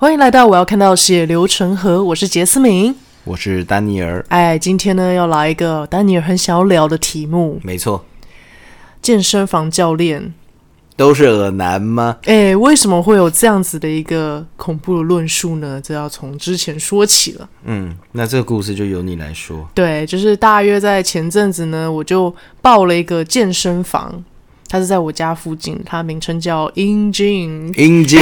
欢迎来到我要看到血流成河，我是杰斯明，我是丹尼尔。哎，今天呢要来一个丹尼尔很想要聊的题目，没错，健身房教练都是恶男吗？哎，为什么会有这样子的一个恐怖的论述呢？这要从之前说起了。嗯，那这个故事就由你来说。对，就是大约在前阵子呢，我就报了一个健身房。它是在我家附近，它名称叫 In Gym。In Gym，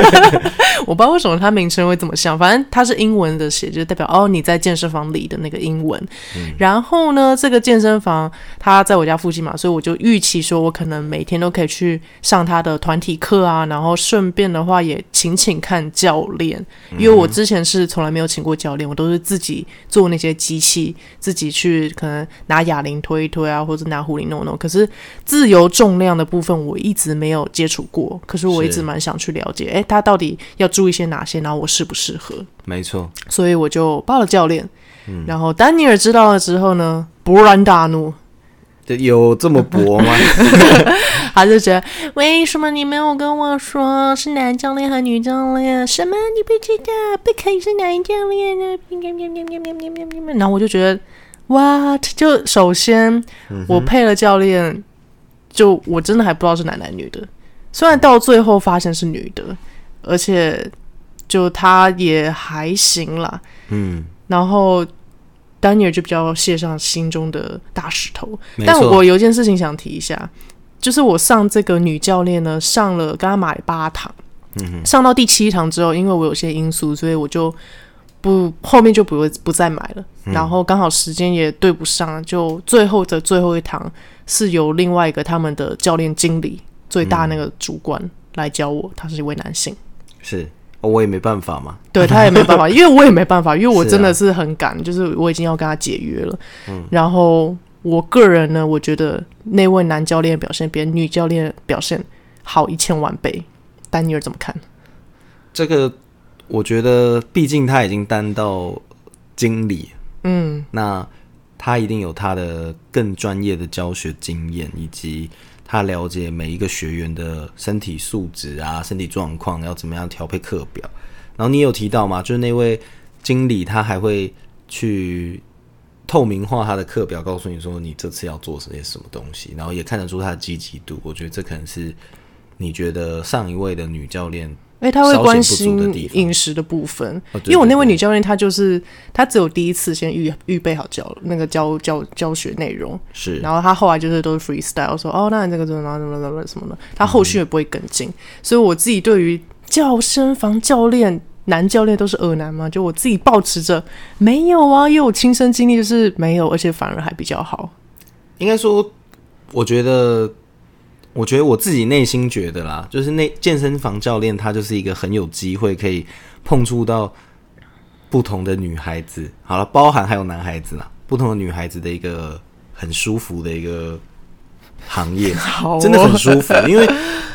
我不知道为什么它名称会这么像，反正它是英文的写，就代表哦你在健身房里的那个英文。嗯、然后呢，这个健身房它在我家附近嘛，所以我就预期说我可能每天都可以去上他的团体课啊，然后顺便的话也请请看教练，因为我之前是从来没有请过教练，我都是自己做那些机器，自己去可能拿哑铃推一推啊，或者拿壶铃弄弄。可是自由重量的部分我一直没有接触过，可是我一直蛮想去了解，哎，他到底要注意些哪些，然后我适不适合？没错，所以我就报了教练。嗯，然后丹尼尔知道了之后呢，勃然大怒，有这么薄吗？他就觉得为什么你没有跟我说是男教练和女教练？什么你不知道？不可以是男教练呢？然后我就觉得。哇，就首先我配了教练，就我真的还不知道是男男女的，虽然到最后发现是女的，而且就他也还行啦，嗯，然后丹尼尔就比较卸上心中的大石头，但我有件事情想提一下，就是我上这个女教练呢，上了跟他买八堂，嗯，上到第七堂之后，因为我有些因素，所以我就。不，后面就不会不再买了。嗯、然后刚好时间也对不上，就最后的最后一堂是由另外一个他们的教练经理最大那个主管来教我，他是一位男性。是，我也没办法嘛。对，他也没办法，因为我也没办法，因为我真的是很赶，是啊、就是我已经要跟他解约了。嗯。然后我个人呢，我觉得那位男教练表现比女教练表现好一千万倍。丹尼尔怎么看？这个。我觉得，毕竟他已经担到经理，嗯，那他一定有他的更专业的教学经验，以及他了解每一个学员的身体素质啊、身体状况，要怎么样调配课表。然后你有提到吗？就是那位经理，他还会去透明化他的课表，告诉你说你这次要做些什么东西，然后也看得出他的积极度。我觉得这可能是你觉得上一位的女教练。哎，他会关心饮食的部分，因为我那位女教练，她就是她只有第一次先预预备好教那个教教教学内容，是，然后她后来就是都是 freestyle，说哦，那你这个怎么怎么怎么怎么什么的，她后续也不会跟进，嗯、所以我自己对于健身房教练男教练都是恶男嘛，就我自己抱持着没有啊，因为我亲身经历就是没有，而且反而还比较好。应该说，我觉得。我觉得我自己内心觉得啦，就是那健身房教练他就是一个很有机会可以碰触到不同的女孩子，好了，包含还有男孩子啦，不同的女孩子的一个很舒服的一个行业，真的很舒服，因为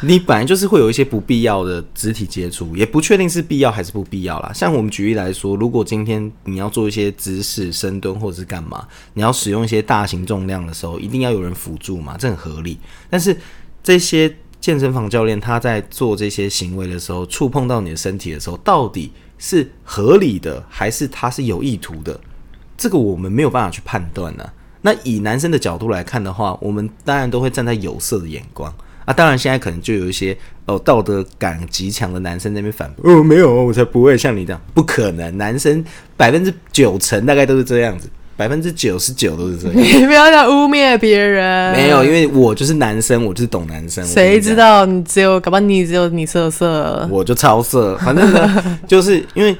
你本来就是会有一些不必要的肢体接触，也不确定是必要还是不必要啦。像我们举例来说，如果今天你要做一些姿势深蹲或者是干嘛，你要使用一些大型重量的时候，一定要有人辅助嘛，这很合理，但是。这些健身房教练他在做这些行为的时候，触碰到你的身体的时候，到底是合理的还是他是有意图的？这个我们没有办法去判断呢、那以男生的角度来看的话，我们当然都会站在有色的眼光啊。当然现在可能就有一些哦道德感极强的男生那边反驳哦，没有，我才不会像你这样，不可能，男生百分之九成大概都是这样子。百分之九十九都是这样，你不要想污蔑别人。没有，因为我就是男生，我就是懂男生。谁知道你只有，搞不好你只有你色色，我就超色。反正呢，就是因为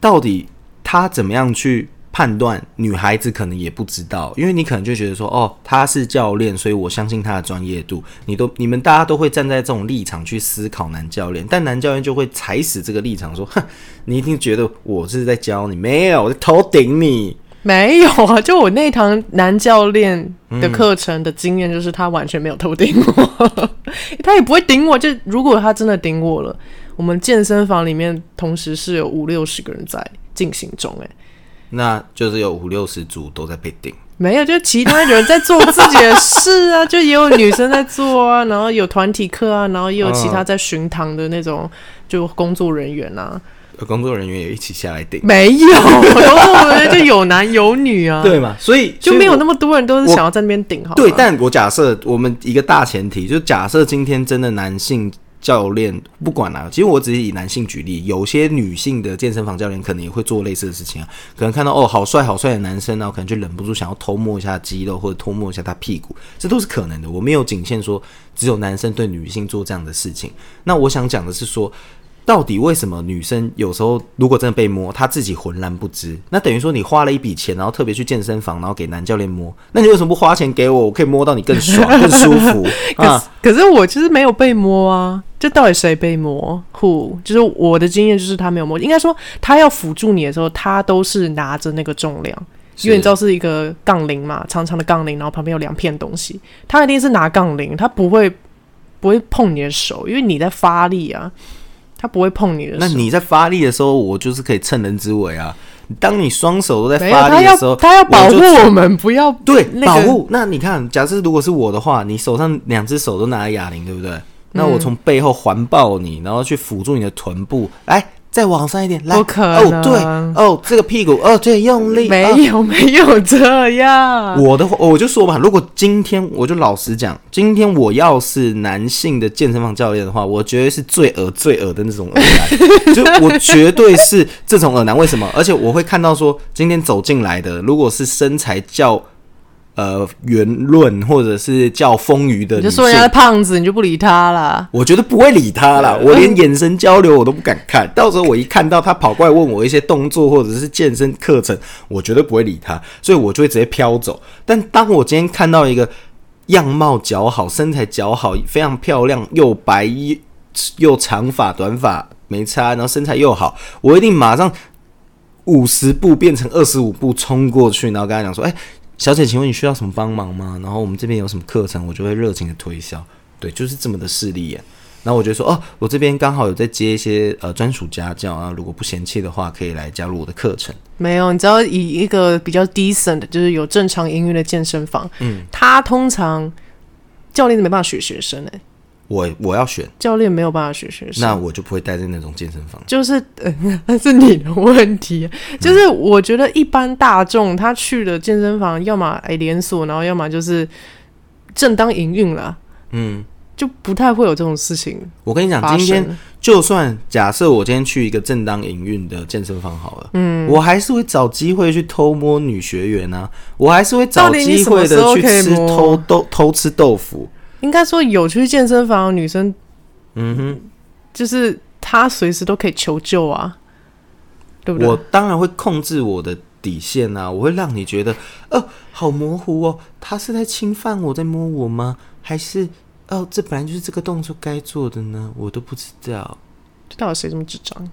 到底他怎么样去判断，女孩子可能也不知道。因为你可能就觉得说，哦，他是教练，所以我相信他的专业度。你都你们大家都会站在这种立场去思考男教练，但男教练就会踩死这个立场，说，哼，你一定觉得我是在教你，没有，我在头顶你。没有啊，就我那堂男教练的课程的经验，就是他完全没有偷顶我，嗯、他也不会顶我。就如果他真的顶我了，我们健身房里面同时是有五六十个人在进行中，哎，那就是有五六十组都在被顶。没有，就其他人在做自己的事啊，就也有女生在做啊，然后有团体课啊，然后也有其他在巡堂的那种就工作人员啊。工作人员也一起下来顶？没有，工作人员就有男有女啊，对嘛？所以就没有那么多人都是想要在那边顶。好，对，但我假设我们一个大前提，就假设今天真的男性教练不管了，其实我只是以男性举例，有些女性的健身房教练可能也会做类似的事情啊，可能看到哦好帅好帅的男生，然后可能就忍不住想要偷摸一下肌肉或者偷摸一下他屁股，这都是可能的。我没有仅限说只有男生对女性做这样的事情。那我想讲的是说。到底为什么女生有时候如果真的被摸，她自己浑然不知？那等于说你花了一笔钱，然后特别去健身房，然后给男教练摸，那你为什么不花钱给我？我可以摸到你更爽、更舒服 啊！可是我其实没有被摸啊！这到底谁被摸？Who？就是我的经验就是他没有摸。应该说他要辅助你的时候，他都是拿着那个重量，因为你知道是一个杠铃嘛，长长的杠铃，然后旁边有两片东西，他一定是拿杠铃，他不会不会碰你的手，因为你在发力啊。他不会碰你的手。那你在发力的时候，我就是可以趁人之危啊！当你双手都在发力的时候，他要，保护我们，不要对、那个、保护。那你看，假设如果是我的话，你手上两只手都拿着哑铃，对不对？那我从背后环抱你，然后去辅助你的臀部，来。再往上一点，来，不可能。哦，对，哦，这个屁股，哦，对，用力，没有，没有这样。我的话，我就说吧，如果今天我就老实讲，今天我要是男性的健身房教练的话，我绝对是最恶、最恶的那种恶男，就我绝对是这种恶男。为什么？而且我会看到说，今天走进来的，如果是身材较。呃，圆润或者是叫丰腴的，你就说人家胖子，你就不理他啦。我觉得不会理他啦，我连眼神交流我都不敢看。到时候我一看到他跑过来问我一些动作或者是健身课程，我绝对不会理他，所以我就会直接飘走。但当我今天看到一个样貌姣好、身材姣好、非常漂亮又白又长发短发没差，然后身材又好，我一定马上五十步变成二十五步冲过去，然后跟他讲说：“哎。”小姐，请问你需要什么帮忙吗？然后我们这边有什么课程，我就会热情的推销。对，就是这么的势利眼。然后我就说，哦，我这边刚好有在接一些呃专属家教啊，如果不嫌弃的话，可以来加入我的课程。没有，你知道以一个比较 decent，就是有正常营运的健身房，嗯，他通常教练都没办法学学生哎、欸。我我要选教练没有办法选学生，那我就不会待在那种健身房。就是，嗯，那是你的问题。就是我觉得一般大众他去的健身房，要么哎连锁，然后要么就是正当营运了。嗯，就不太会有这种事情。我跟你讲，今天就算假设我今天去一个正当营运的健身房好了，嗯，我还是会找机会去偷摸女学员啊，我还是会找机会的去吃偷豆偷吃豆腐。应该说有去健身房的女生，嗯哼，就是她随时都可以求救啊，对不对？我当然会控制我的底线啊，我会让你觉得，哦，好模糊哦，他是在侵犯我，在摸我吗？还是哦，这本来就是这个动作该做的呢？我都不知道，这到底谁这么智障？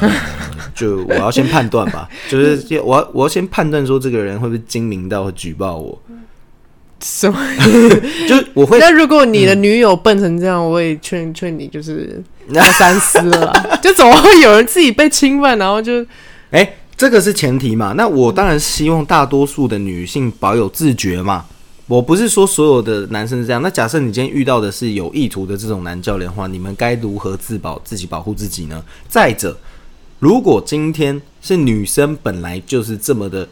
嗯，就我要先判断吧，就是我要我要先判断说这个人会不会精明到会举报我。什么？就我会。那如果你的女友笨成这样，嗯、我也劝劝你，就是 要三思了。就总会有人自己被侵犯，然后就……哎、欸，这个是前提嘛？那我当然希望大多数的女性保有自觉嘛。我不是说所有的男生是这样。那假设你今天遇到的是有意图的这种男教练的话，你们该如何自保、自己保护自己呢？再者，如果今天是女生本来就是这么的、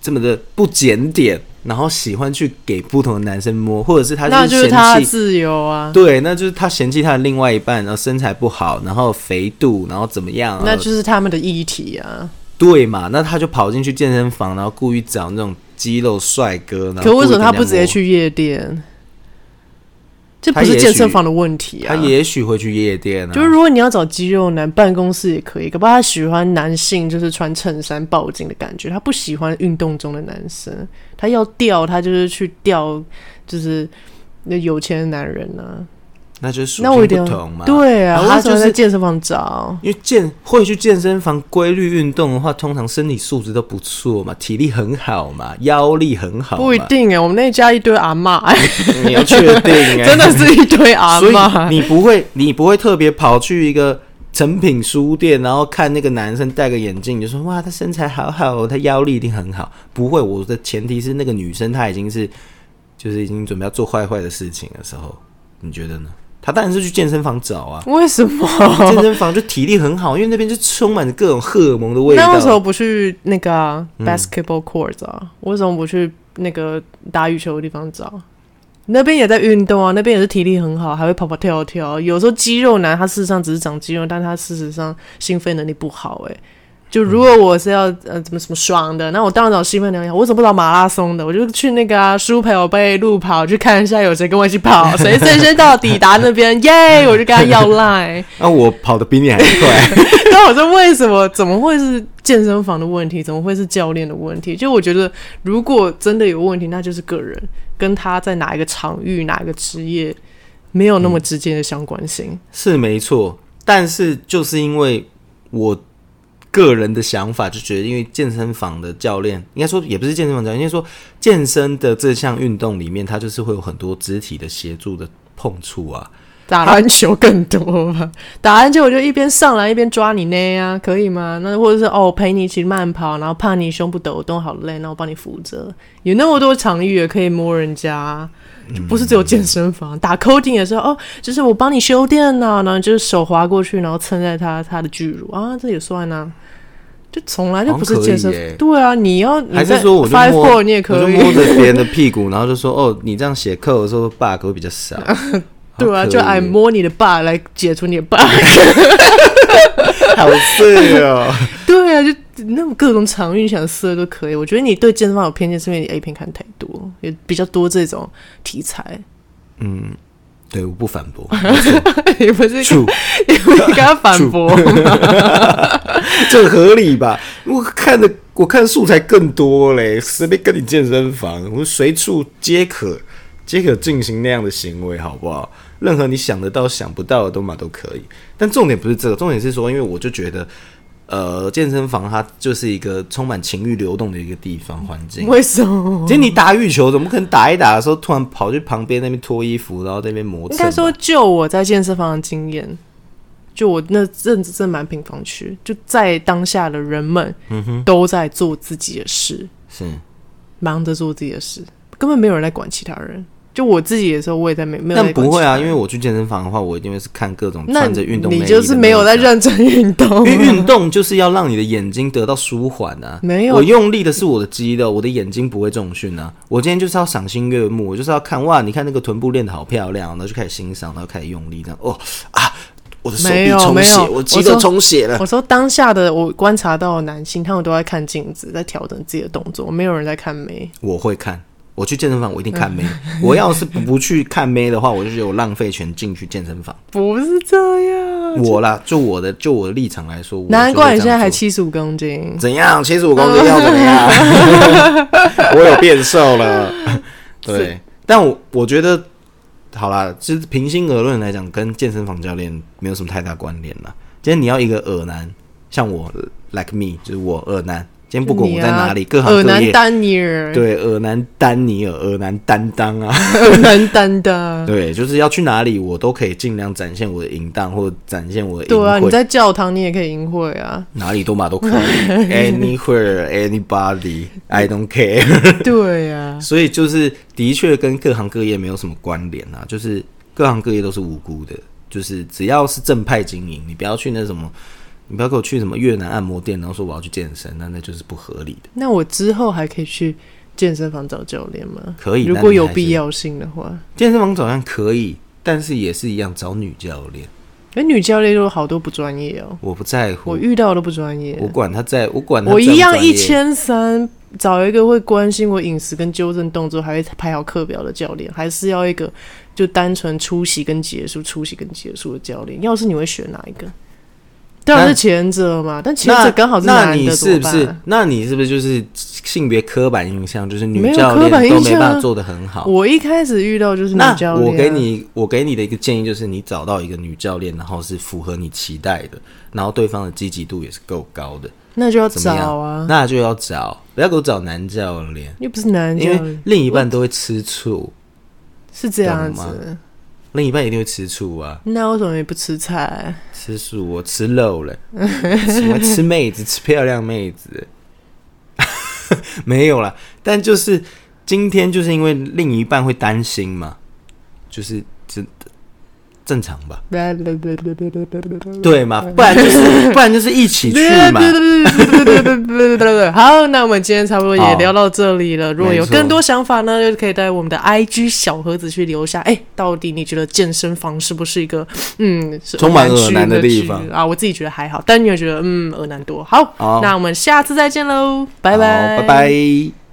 这么的不检点。然后喜欢去给不同的男生摸，或者是他就是嫌弃，那就是他自由啊。对，那就是他嫌弃他的另外一半，然后身材不好，然后肥肚，然后怎么样？那就是他们的议题啊。对嘛？那他就跑进去健身房，然后故意找那种肌肉帅哥。可为什么他不直接去夜店？这不是健身房的问题啊！他也许会去夜店啊。就是如果你要找肌肉男，办公室也可以。可不，他喜欢男性，就是穿衬衫抱紧的感觉。他不喜欢运动中的男生。他要钓，他就是去钓，就是那有钱的男人呢、啊。那就是属性不同嘛。对啊，他就是在健身房找，因为健会去健身房规律运动的话，通常身体素质都不错嘛，体力很好嘛，腰力很好。不一定哎，我们那家一堆阿嬷，你要确定哎，真的是一堆阿妈。你不会，你不会特别跑去一个成品书店，然后看那个男生戴个眼镜，就说哇，他身材好好，他腰力一定很好。不会，我的前提是那个女生她已经是，就是已经准备要做坏坏的事情的时候，你觉得呢？他当然是去健身房找啊。为什么？健身房就体力很好，因为那边就充满着各种荷尔蒙的味道。那为什么不去那个、啊、basketball court 啊？嗯、为什么不去那个打羽球的地方找？那边也在运动啊，那边也是体力很好，还会跑跑跳跳。有时候肌肉男他事实上只是长肌肉，但他事实上心肺能力不好、欸。诶，就如果我是要呃怎么什么爽的，那我当然找心肺能力好。我怎么不找马拉松的？我就去那个啊，书陪我背路跑，去看一下有谁跟我一起跑，谁 谁先到抵达那边，耶！我就跟他要赖。那、啊、我跑的比你还快。那我说为什么？怎么会是健身房的问题？怎么会是教练的问题？就我觉得，如果真的有问题，那就是个人。跟他在哪一个场域、哪一个职业没有那么直接的相关性，嗯、是没错。但是就是因为我个人的想法，就觉得因为健身房的教练，应该说也不是健身房教练，应该说健身的这项运动里面，它就是会有很多肢体的协助的碰触啊。打篮球更多吧？打篮球我就一边上来一边抓你内啊，可以吗？那或者是哦陪你一起慢跑，然后怕你胸部抖动好累，那我帮你扶着。有那么多场域也可以摸人家，就不是只有健身房。打 coding 也是哦，就是我帮你修电脑，然后就是手滑过去，然后蹭在他他的巨乳啊，这也算啊。就从来就不是健身。对啊，你要你还是说我就摸你也可以摸着别人的屁股，然后就说哦，你这样写课的时候 bug 会比较少。对啊，就爱摸你的 bug 来解除你的 bug，好色哦！对啊，就那种各种场域想色都可以。我觉得你对健身房有偏见，是因为你 A 片看太多，也比较多这种题材。嗯，对，我不反驳。你不是.你不是跟他反驳吗？这合理吧？我看的我看素材更多嘞，随便跟你健身房，我随处皆可皆可进行那样的行为，好不好？任何你想得到、想不到的都嘛都可以，但重点不是这个，重点是说，因为我就觉得，呃，健身房它就是一个充满情欲流动的一个地方环境。为什么？其实你打羽球，怎么可能打一打的时候突然跑去旁边那边脱衣服，然后在那边磨？应该说，就我在健身房的经验，就我那阵子真蛮平房区，就在当下的人们，嗯哼，都在做自己的事，是忙着做自己的事，根本没有人来管其他人。就我自己的时候，我也在没没有。但不会啊，因为我去健身房的话，我一定会是看各种穿着运动内衣。你就是没有在认真运动，因为运动就是要让你的眼睛得到舒缓啊。没有，我用力的是我的肌肉，我的眼睛不会重训啊。我今天就是要赏心悦目，我就是要看哇，你看那个臀部练得好漂亮，然后就开始欣赏，然后开始用力这样。哦啊，我的手臂充血，我肌肉充血了。我说当下的我观察到的男性，他们都在看镜子，在调整自己的动作，没有人在看眉。我会看。我去健身房，我一定看妹。我要是不去看妹的话，我就觉得我浪费钱进去健身房。不是这样，我啦，就我的就我的立场来说，难怪你现在还七十五公斤。怎样？七十五公斤要怎么样？我有变瘦了。对，但我我觉得，好啦，其实平心而论来讲，跟健身房教练没有什么太大关联啦。今天你要一个恶男，像我，like me，就是我恶男。今天不管我在哪里，啊、各行各业，丹尼尔，对，尔南丹尼尔，尔南担当啊，尔南担当，对，就是要去哪里，我都可以尽量展现我的淫荡，或者展现我的。对啊，你在教堂你也可以淫秽啊，哪里都嘛都可以，anywhere anybody I don't care。对啊，所以就是的确跟各行各业没有什么关联啊，就是各行各业都是无辜的，就是只要是正派经营，你不要去那什么。你不要给我去什么越南按摩店，然后说我要去健身，那那就是不合理的。那我之后还可以去健身房找教练吗？可以，如果有必要性的话。健身房早上可以，但是也是一样找女教练。哎，女教练都好多不专业哦。我不在乎，我遇到都不专业。我管他在，我管他我一样一千三，找一个会关心我饮食跟纠正动作，还会排好课表的教练，还是要一个就单纯出席跟结束、出席跟结束的教练？要是你会选哪一个？当然是前者嘛，但前者刚好是男的，那你是不是？那你是不是就是性别刻板印象？就是女教练都没办法做得很好。我一开始遇到就是女教练。我给你，我给你的一个建议就是，你找到一个女教练，然后是符合你期待的，然后对方的积极度也是够高的，那就要找啊，那就要找，不要给我找男教练，又不是男教练，因为另一半都会吃醋，是这样子。另一半一定会吃醋啊。那为什么你不吃菜？吃素，我吃肉了。喜欢吃妹子，吃漂亮妹子。没有啦，但就是今天就是因为另一半会担心嘛，就是真的。正常吧，对嘛？不然就是不然就是一起去嘛。好，那我们今天差不多也聊到这里了。如果有更多想法呢，就可以在我们的 IG 小盒子去留下。哎，到底你觉得健身房是不是一个嗯充满恶男的地方啊？我自己觉得还好，但你也觉得嗯恶难多。好，那我们下次再见喽，拜拜，拜拜。